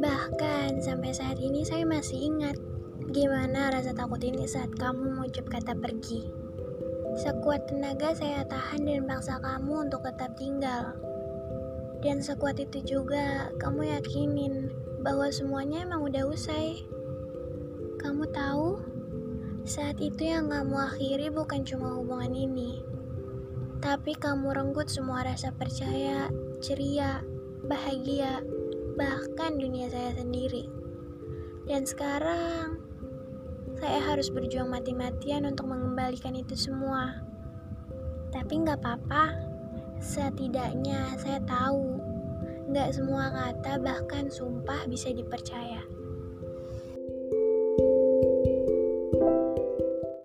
Bahkan sampai saat ini saya masih ingat gimana rasa takut ini saat kamu mengucap kata pergi. Sekuat tenaga saya tahan dan paksa kamu untuk tetap tinggal. Dan sekuat itu juga kamu yakinin bahwa semuanya emang udah usai. Kamu tahu, saat itu yang kamu akhiri bukan cuma hubungan ini, tapi kamu renggut semua rasa percaya, ceria, bahagia, bahkan dunia saya sendiri. Dan sekarang, saya harus berjuang mati-matian untuk mengembalikan itu semua. Tapi nggak apa-apa, setidaknya saya tahu nggak semua kata bahkan sumpah bisa dipercaya.